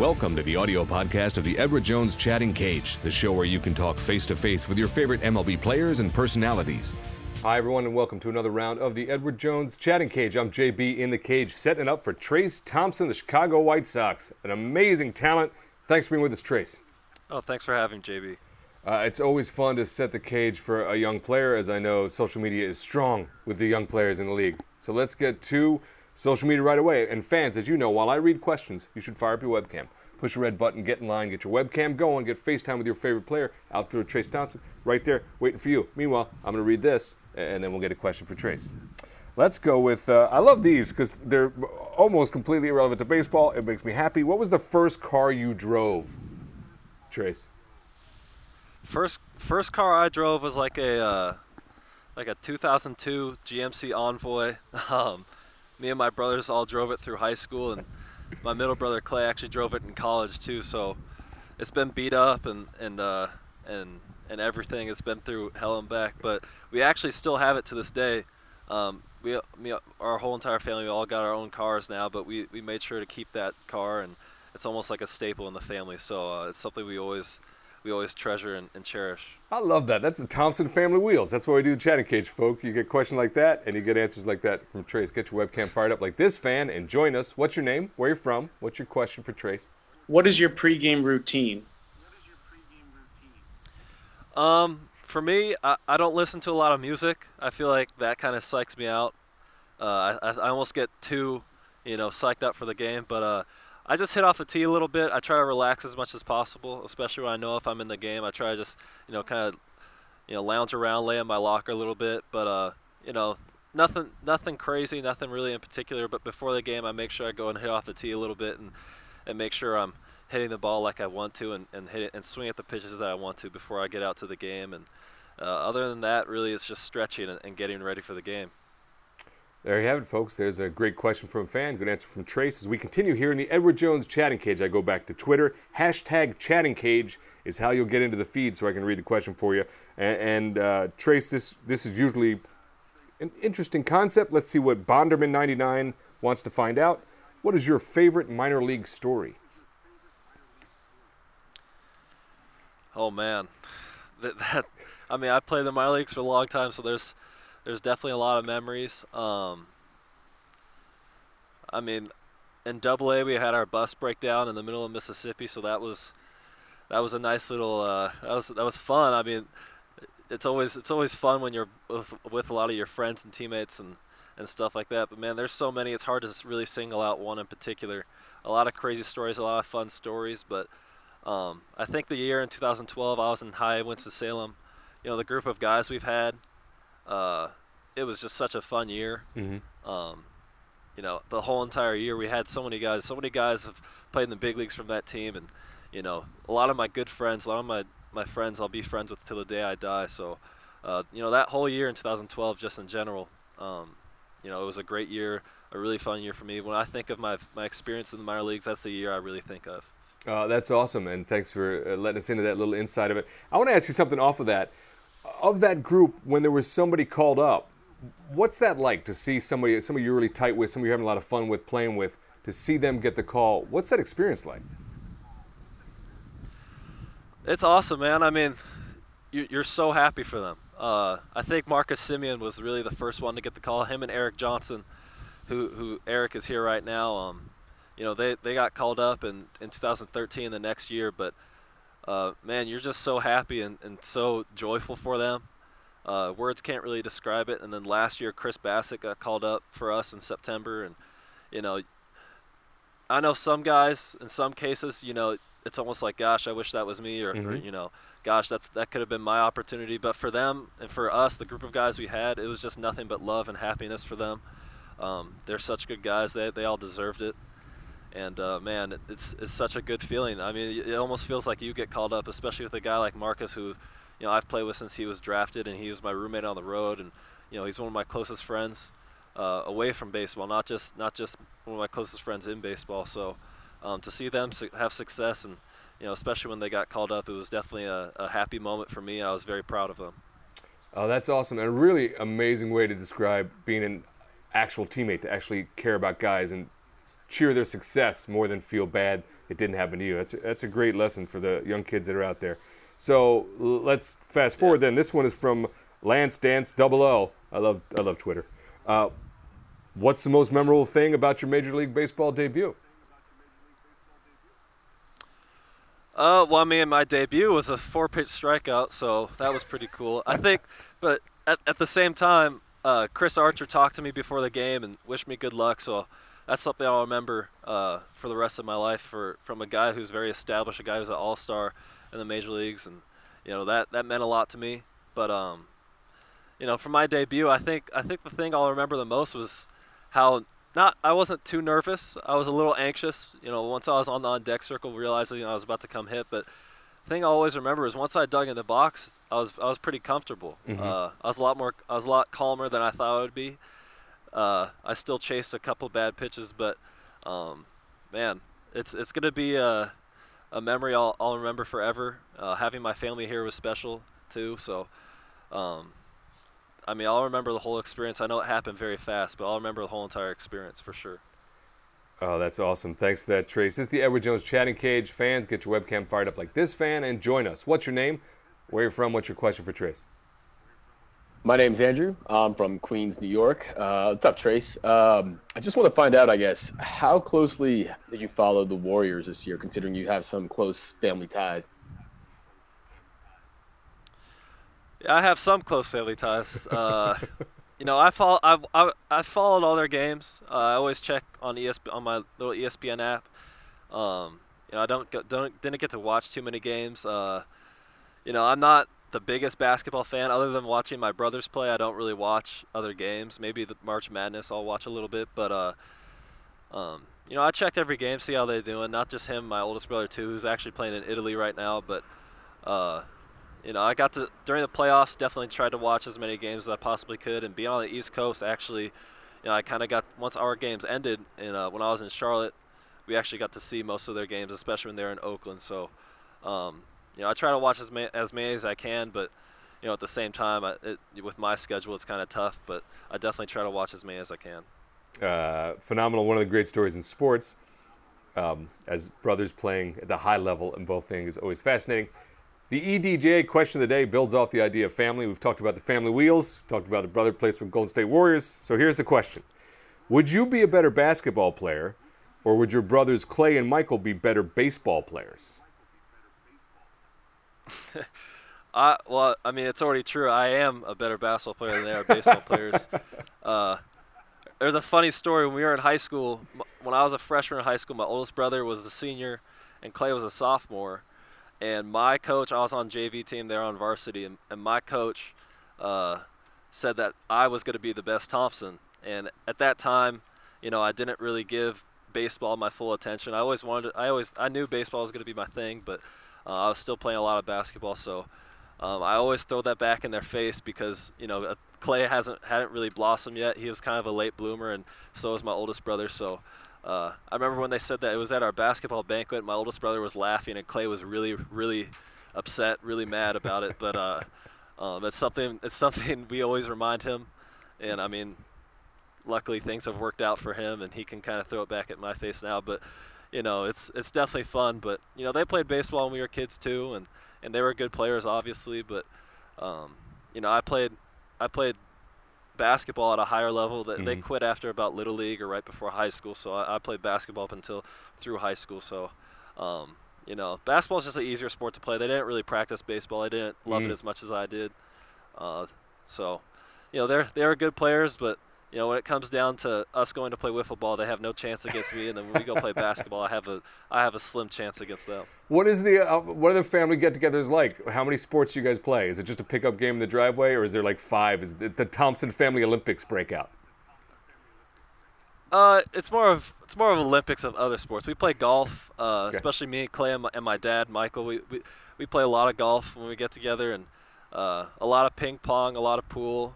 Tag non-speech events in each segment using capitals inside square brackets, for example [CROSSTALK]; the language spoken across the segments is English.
Welcome to the audio podcast of the Edward Jones Chatting Cage, the show where you can talk face to face with your favorite MLB players and personalities. Hi, everyone, and welcome to another round of the Edward Jones Chatting Cage. I'm JB in the cage, setting it up for Trayce Thompson, the Chicago White Sox. An amazing talent. Thanks for being with us, Trayce. Oh, thanks for having JB. Uh, it's always fun to set the cage for a young player, as I know social media is strong with the young players in the league. So let's get to social media right away. And fans, as you know, while I read questions, you should fire up your webcam. Push the red button, get in line, get your webcam going, get FaceTime with your favorite player, outfielder Trayce Thompson, right there, waiting for you. Meanwhile, I'm going to read this, and then we'll get a question for Trayce. Let's go with, uh, I love these because they're almost completely irrelevant to baseball. It makes me happy. What was the first car you drove, Trayce? First, first car I drove was like a, uh, like a 2002 GMC Envoy. [LAUGHS] Um, me and my brothers all drove it through high school, and my middle brother Klay actually drove it in college too. So it's been beat up and and uh, and and everything. It's been through hell and back, but we actually still have it to this day. Um, we, me, our whole entire family, we all got our own cars now, but we, we made sure to keep that car, and it's almost like a staple in the family. So uh, it's something we always we always treasure and, and, cherish. I love that. That's the Thompson family wheels. That's why we do the chatting cage, folk. You get questions like that, and you get answers like that from Trayce. Get your webcam fired up like this fan and join us. What's your name? Where you from? What's your question for Trayce? What is your pregame routine? Um, for me, I, I don't listen to a lot of music. I feel like that kind of psychs me out. Uh, I, I almost get too, you know, psyched up for the game. But uh, I just hit off the tee a little bit. I try to relax as much as possible, especially when I know if I'm in the game. I try to just, you know, kind of, you know, lounge around, lay in my locker a little bit. But, uh, you know, nothing, nothing crazy, nothing really in particular. But before the game, I make sure I go and hit off the tee a little bit and, and make sure I'm hitting the ball like I want to and, and hit it and swing at the pitches that I want to before I get out to the game. And uh, other than that, really, it's just stretching and, and getting ready for the game. There you have it, folks. There's a great question from a fan. Good answer from Trayce. As we continue here in the Edward Jones chatting cage, I go back to Twitter. Hashtag chatting cage is how you'll get into the feed so I can read the question for you. And, and uh, Trayce, this, this is usually an interesting concept. Let's see what Bonderman99 wants to find out. What is your favorite minor league story? Oh, man. That, that I mean, I played the minor leagues for a long time, so there's – there's definitely a lot of memories. Um, I mean, in Double A we had our bus breakdown in the middle of Mississippi, so that was that was a nice little uh, that was that was fun. I mean, it's always it's always fun when you're with, with a lot of your friends and teammates and and stuff like that. But man, there's so many. It's hard to really single out one in particular. A lot of crazy stories, a lot of fun stories, but um, I think the year in 2012, I was in high Winston Salem. You know, the group of guys we've had uh, it was just such a fun year. Mm-hmm. Um, you know, the whole entire year we had so many guys. So many guys have played in the big leagues from that team, and you know, a lot of my good friends, a lot of my my friends, I'll be friends with till the day I die. So, uh, you know, that whole year in 2012, just in general, um, you know, it was a great year, a really fun year for me. When I think of my my experience in the minor leagues, that's the year I really think of. Uh, that's awesome, and thanks for uh, letting us into that little inside of it. I want to ask you something off of that of that group, when there was somebody called up, what's that like to see somebody, somebody you're really tight with, somebody you're having a lot of fun with, playing with, to see them get the call? What's that experience like? It's awesome, man. I mean, you're so happy for them. Uh, I think Marcus Semien was really the first one to get the call. Him and Erik Johnson, who who Erik is here right now. Um, you know, they, they got called up in, in 2013 the next year, but uh, man, you're just so happy and, and so joyful for them. Uh, words can't really describe it. And then last year, Chris Bassitt got called up for us in September, and you know, I know some guys in some cases, you know, it's almost like, gosh, I wish that was me, or, mm-hmm. or you know, gosh, that's that could have been my opportunity. But for them and for us, the group of guys we had, it was just nothing but love and happiness for them. Um, they're such good guys; they they all deserved it and uh, man, it's it's such a good feeling. I mean, it almost feels like you get called up, especially with a guy like Marcus, who, you know, I've played with since he was drafted, and he was my roommate on the road, and you know, he's one of my closest friends uh, away from baseball, not just not just one of my closest friends in baseball. So, um, to see them su- have success, and you know, especially when they got called up, it was definitely a, a happy moment for me. I was very proud of them. Oh, that's awesome, and a really amazing way to describe being an actual teammate to actually care about guys and cheer their success more than feel bad it didn't happen to you. That's a, that's a great lesson for the young kids that are out there. So let's fast forward then. This one is from Lance Dance Double O. I love I love Twitter. Uh, what's the most memorable thing about your Major League Baseball debut? Uh, well, I mean, my debut was a four-pitch strikeout, so that was pretty cool. I think, but at, at the same time, uh, Chris Archer talked to me before the game and wished me good luck. So that's something I'll remember uh, for the rest of my life. For from a guy who's very established, a guy who's an all-star in the major leagues, and you know that that meant a lot to me. But um, you know, for my debut, I think I think the thing I'll remember the most was how not I wasn't too nervous. I was a little anxious. You know, once I was on the on deck circle, realizing you know, I was about to come hit. But the thing I always remember is once I dug in the box, I was I was pretty comfortable. Mhm. Uh, I was a lot more I was a lot calmer than I thought I would be. Uh, I still chased a couple bad pitches, but um, man, it's it's gonna be a, a memory I'll, I'll remember forever. Uh, having my family here was special too. So, um, I mean, I'll remember the whole experience. I know it happened very fast, but I'll remember the whole entire experience for sure. Oh, that's awesome. Thanks for that, Trayce. This is the Edward Jones Chatting Cage. Fans, get your webcam fired up like this fan and join us. What's your name? Where you from? What's your question for Trayce? My name's Andrew. I'm from Queens, New York. Uh, what's up, Trayce? Um, I just want to find out, I guess, how closely did you follow the Warriors this year, considering you have some close family ties? Yeah, I have some close family ties. Uh, [LAUGHS] you know, I follow I, I, I followed all their games. Uh, I always check on ESP on my little ESPN app. Um, you know, I don't don't didn't get to watch too many games. Uh, you know, I'm not the biggest basketball fan. Other than watching my brothers play, I don't really watch other games. Maybe the March Madness I'll watch a little bit, but uh, um, you know, I checked every game, see how they're doing. Not just him, my oldest brother too, who's actually playing in Italy right now, but. Uh, you know, I got to during the playoffs definitely tried to watch as many games as I possibly could, and being on the East Coast, actually, you know, I kind of got once our games ended, and uh, when I was in Charlotte, we actually got to see most of their games, especially when they're in Oakland. So, um, you know, I try to watch as as many as I can, but you know, at the same time, I, it, with my schedule, it's kind of tough. But I definitely try to watch as many as I can. Uh, phenomenal. One of the great stories in sports. Um, as brothers playing at the high level in both things is always fascinating. The EDJ question of the day builds off the idea of family. We've talked about the family wheels, talked about a brother plays for Golden State Warriors. So here's the question Would you be a better basketball player, or would your brothers Klay and Mychel be better baseball players? [LAUGHS] I well, I mean, it's already true. I am a better basketball player than they are baseball players. [LAUGHS] Uh, there's a funny story when we were in high school. m- When I was a freshman in high school, my oldest brother was a senior, and Klay was a sophomore. And my coach, I was on JV team there on varsity, and, and my coach uh, said that I was going to be the best Thompson. And at that time, you know, I didn't really give baseball my full attention. I always wanted, I always, I knew baseball was going to be my thing, but uh, I was still playing a lot of basketball. So um, I always throw that back in their face because you know uh, Klay hasn't hadn't really blossomed yet. He was kind of a late bloomer, and so was my oldest brother. So uh, I remember when they said that it was at our basketball banquet. My oldest brother was laughing, and Klay was really, really upset, really mad about it. But uh, [LAUGHS] um, it's something it's something [LAUGHS] we always remind him, and I mean, luckily things have worked out for him, and he can kind of throw it back at my face now. But you know, it's it's definitely fun. But you know, they played baseball when we were kids too, and and they were good players, obviously. But um, you know, I played I played basketball at a higher level. That they Mhm. quit after about little league or right before high school. So I, I played basketball up until through high school. So. Um, you know, basketball is just an easier sport to play. They didn't really practice baseball. I didn't love Mm. it as much as I did. Uh, so, you know, they're they're good players, but you know, when it comes down to us going to play wiffle ball, they have no chance against me. And then when we go play basketball, I have a I have a slim chance against them. What is the uh, what are the family get-togethers like? How many sports do you guys play? Is it just a pickup game in the driveway, or is there like five? Is the Thompson Family Olympics breakout? Uh, it's more of it's more of Olympics of other sports. We play golf, uh, Okay. especially me, Klay, and my, and my dad, Mychal. We, we we play a lot of golf when we get together, and uh, a lot of ping pong, a lot of pool,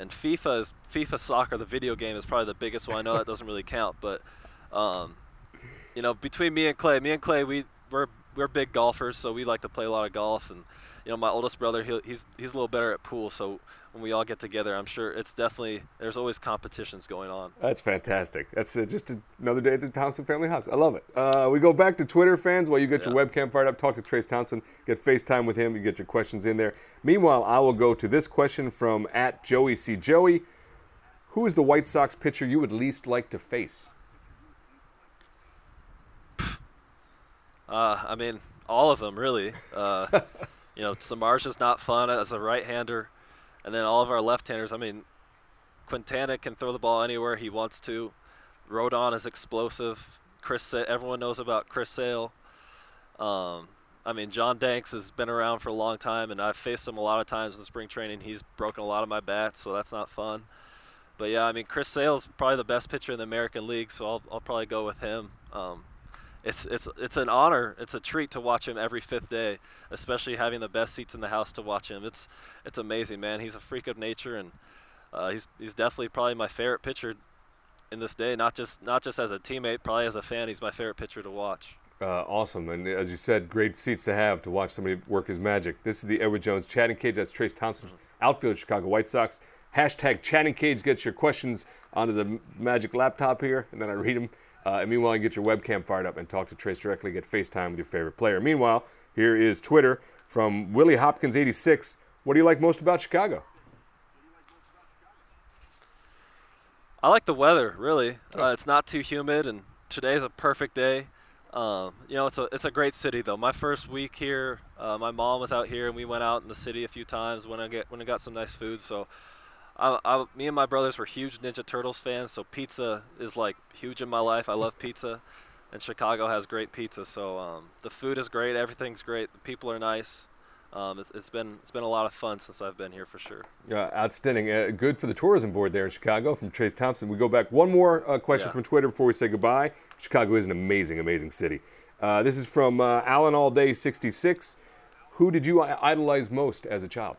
and FIFA is FIFA soccer. The video game is probably the biggest one. I know that doesn't really count, but um, you know, between me and Klay, me and Klay, we we're we're big golfers, so we like to play a lot of golf. And you know, my oldest brother, he, he's he's a little better at pool, so when we all get together. I'm sure it's definitely there's always competitions going on. That's fantastic. That's uh, just another day at the Thompson family house. I love it. Uh, we go back to Twitter fans while you get Yeah. your webcam fired up. Talk to Trayce Thompson. Get FaceTime with him. You get your questions in there. Meanwhile, I will go to this question from at Joey C. Joey. Who is the White Sox pitcher you would least like to face? [SIGHS] Uh, I mean, all of them really. Uh, [LAUGHS] you know, Samardzija's not fun as a right-hander, and then all of our left-handers. I mean, Quintana can throw the ball anywhere he wants to. Rodon is explosive. Chris, Sa- everyone knows about Chris Sale. Um, I mean, John Danks has been around for a long time, and I've faced him a lot of times in spring training. He's broken a lot of my bats, so that's not fun. But yeah, I mean, Chris Sale's probably the best pitcher in the American League, so I'll, I'll probably go with him. Um, it's it's it's an honor. It's a treat to watch him every fifth day, especially having the best seats in the house to watch him. It's it's amazing, man. He's a freak of nature, and uh, he's he's definitely probably my favorite pitcher in this day. Not just not just as a teammate, probably as a fan. He's my favorite pitcher to watch. Uh, awesome. And as you said, great seats to have to watch somebody work his magic. This is the Edward Jones chatting cage. That's Trayce Thompson, outfield Chicago White Sox. Hashtag chatting cage gets your questions onto the magic laptop here, and then I read them. Uh, and meanwhile, you get your webcam fired up and talk to Trayce directly, get FaceTime with your favorite player. Meanwhile, here is Twitter from Willie Hopkins86. What do you like most about Chicago? I like the weather, really. Uh, it's not too humid, and today's a perfect day. Um, you know, it's a it's a great city though. My first week here, uh, my mom was out here, and we went out in the city a few times when I get when I got some nice food. So, I, I, me and my brothers were huge Ninja Turtles fans. So pizza is like huge in my life. I love pizza, and Chicago has great pizza. So um, the food is great. Everything's great. The people are nice. Um, it's, it's been it's been a lot of fun since I've been here for sure. Uh, outstanding. Uh, good for the tourism board there in Chicago from Trayce Thompson. We go back one more uh, question Yeah. from Twitter before we say goodbye. Chicago is an amazing, amazing city. Uh, this is from uh, Alan All Day 66. Who did you idolize most as a child?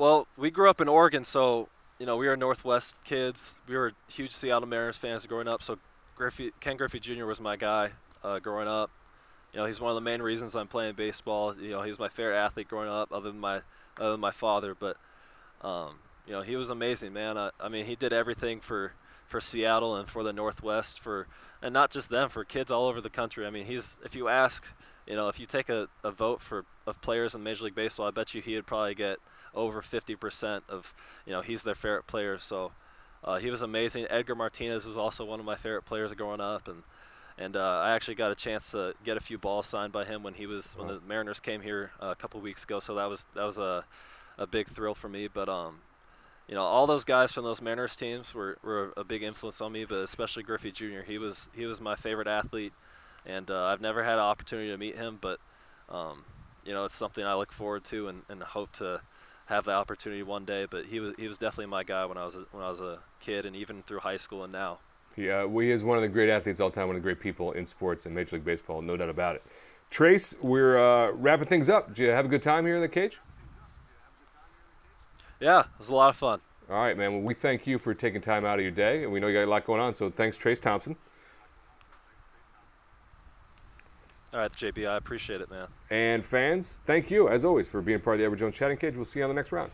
Well, we grew up in Oregon, so you know we were Northwest kids. We were huge Seattle Mariners fans growing up. So Griffey, Ken Griffey Jr. was my guy uh, growing up. You know, he's one of the main reasons I'm playing baseball. You know, he was my favorite athlete growing up, other than my other than my father. But um, you know, he was amazing, man. I, I mean, he did everything for for Seattle and for the Northwest, for and not just them, for kids all over the country. I mean, he's if you ask, you know, if you take a, a vote for of players in Major League Baseball, I bet you he would probably get over 50% of, you know, he's their favorite player. So uh, he was amazing. Edgar Martinez was also one of my favorite players growing up, and and uh, I actually got a chance to get a few balls signed by him when he was when the Mariners came here uh, a couple weeks ago. So that was that was a a big thrill for me. But um, you know, all those guys from those Mariners teams were, were a big influence on me, but especially Griffey Jr. He was he was my favorite athlete, and uh, I've never had an opportunity to meet him, but um, you know, it's something I look forward to and, and hope to have the opportunity one day. But he was he was definitely my guy when I was a, when I was a kid, and even through high school and now. He, uh, well, he is one of the great athletes all time, one of the great people in sports and Major League Baseball, no doubt about it. Trayce, we're uh, wrapping things up. Did you have a good time here in the cage? Yeah, it was a lot of fun. All right, man. Well, we thank you for taking time out of your day, and we know you got a lot going on. So thanks, Trayce Thompson. All right, JB, I appreciate it, man. And fans, thank you, as always, for being part of the Edward Jones Chatting Cage. We'll see you on the next round.